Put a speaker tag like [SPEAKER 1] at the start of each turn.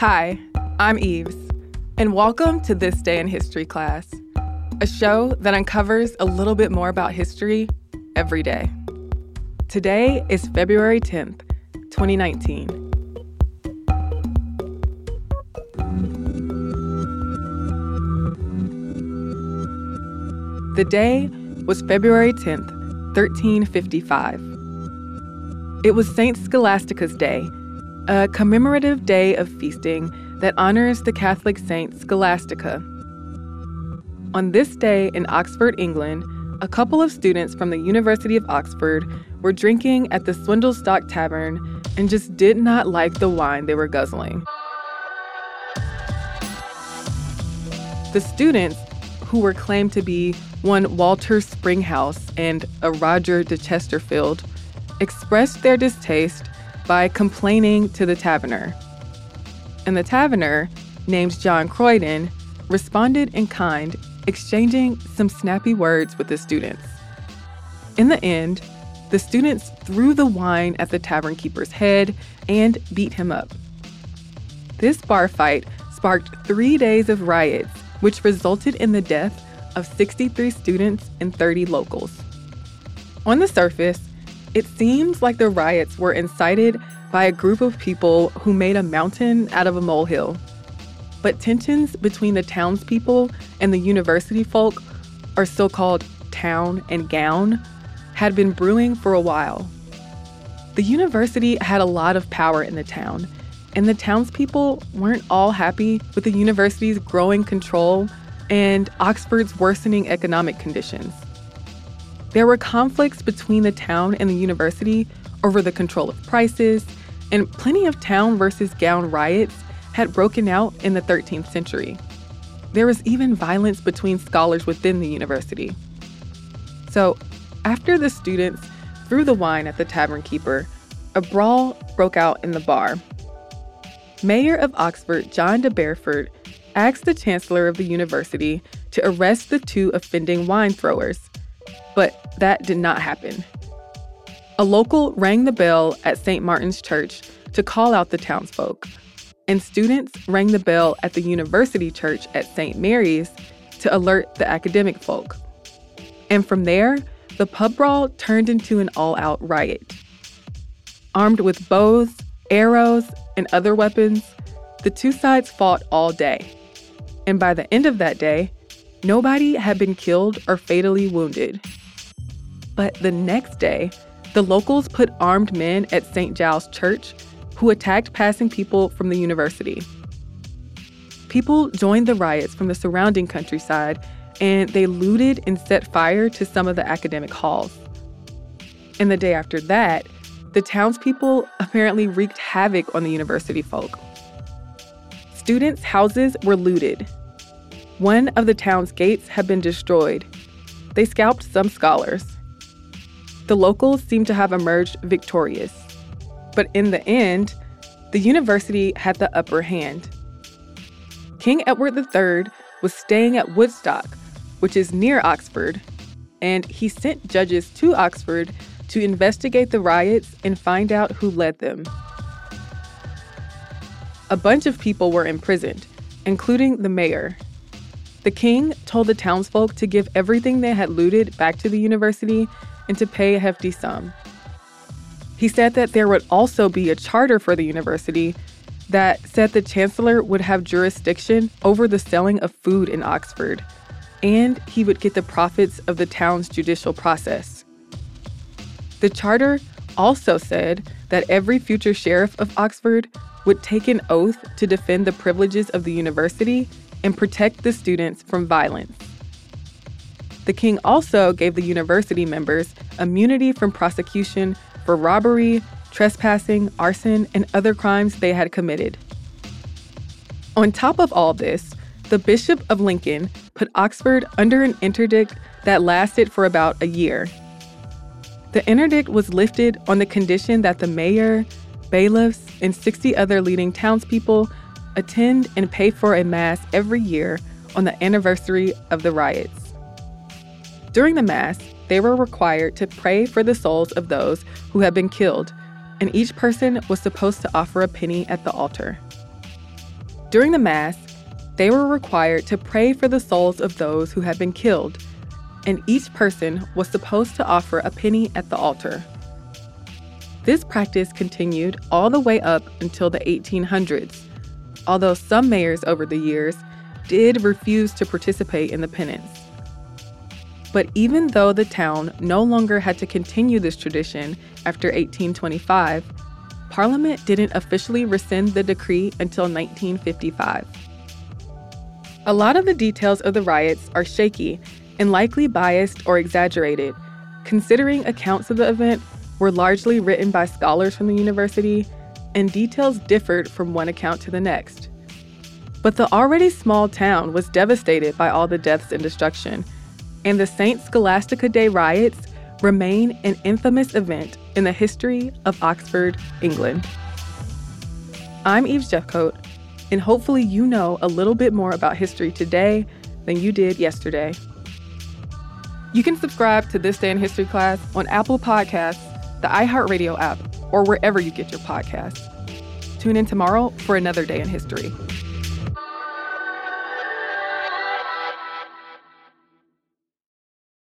[SPEAKER 1] Hi, I'm Eves, and welcome to This Day in History class, a show that uncovers a little bit more about history every day. Today is February 10th, 2019. The day was February 10th, 1355. It was Saint Scholastica's Day, a commemorative day of feasting that honors the Catholic saint Scholastica. On this day in Oxford, England, a couple of students from the University of Oxford were drinking at the Swindlestock Tavern and just did not like the wine they were guzzling. The students, who were claimed to be one Walter Springhouse and a Roger de Chesterfield, expressed their distaste by complaining to the taverner. And the taverner, named John Croydon, responded in kind, exchanging some snappy words with the students. In the end, the students threw the wine at the tavern keeper's head and beat him up. This bar fight sparked three days of riots, which resulted in the death of 63 students and 30 locals. On the surface, it seems like the riots were incited by a group of people who made a mountain out of a molehill. But tensions between the townspeople and the university folk, or so called town and gown, had been brewing for a while. The university had a lot of power in the town, and the townspeople weren't all happy with the university's growing control and Oxford's worsening economic conditions. There were conflicts between the town and the university over the control of prices, and plenty of town versus gown riots had broken out in the 13th century. There was even violence between scholars within the university. So, after the students threw the wine at the tavern keeper, a brawl broke out in the bar. Mayor of Oxford, John de Burford, asked the chancellor of the university to arrest the two offending wine throwers but that did not happen. A local rang the bell at St. Martin's Church to call out the townsfolk, and students rang the bell at the university church at St. Mary's to alert the academic folk. And from there, the pub brawl turned into an all out riot. Armed with bows, arrows, and other weapons, the two sides fought all day. And by the end of that day, nobody had been killed or fatally wounded. But the next day, the locals put armed men at St. Giles Church who attacked passing people from the university. People joined the riots from the surrounding countryside and they looted and set fire to some of the academic halls. And the day after that, the townspeople apparently wreaked havoc on the university folk. Students' houses were looted. One of the town's gates had been destroyed. They scalped some scholars the locals seem to have emerged victorious. But in the end, the university had the upper hand. King Edward III was staying at Woodstock, which is near Oxford, and he sent judges to Oxford to investigate the riots and find out who led them. A bunch of people were imprisoned, including the mayor. The king told the townsfolk to give everything they had looted back to the university and to pay a hefty sum. He said that there would also be a charter for the university that said the chancellor would have jurisdiction over the selling of food in Oxford, and he would get the profits of the town's judicial process. The charter also said that every future sheriff of Oxford would take an oath to defend the privileges of the university and protect the students from violence. The king also gave the university members immunity from prosecution for robbery, trespassing, arson, and other crimes they had committed. On top of all this, the Bishop of Lincoln put Oxford under an interdict that lasted for about a year. The interdict was lifted on the condition that the mayor, bailiffs, and 60 other leading townspeople attend and pay for a mass every year on the anniversary of the riots. During the Mass, they were required to pray for the souls of those who had been killed, and each person was supposed to offer a penny at the altar. During the Mass, they were required to pray for the souls of those who had been killed, and each person was supposed to offer a penny at the altar. This practice continued all the way up until the 1800s, although some mayors over the years did refuse to participate in the penance. But even though the town no longer had to continue this tradition after 1825, Parliament didn't officially rescind the decree until 1955. A lot of the details of the riots are shaky and likely biased or exaggerated, considering accounts of the event were largely written by scholars from the university and details differed from one account to the next. But the already small town was devastated by all the deaths and destruction, and the St. Scholastica Day riots remain an infamous event in the history of Oxford, England. I'm Eve Jeffcoat, and hopefully you know a little bit more about history today than you did yesterday. You can subscribe to This Day in History class on Apple Podcasts, the iHeartRadio app, or wherever you get your podcasts. Tune in tomorrow for another day in history.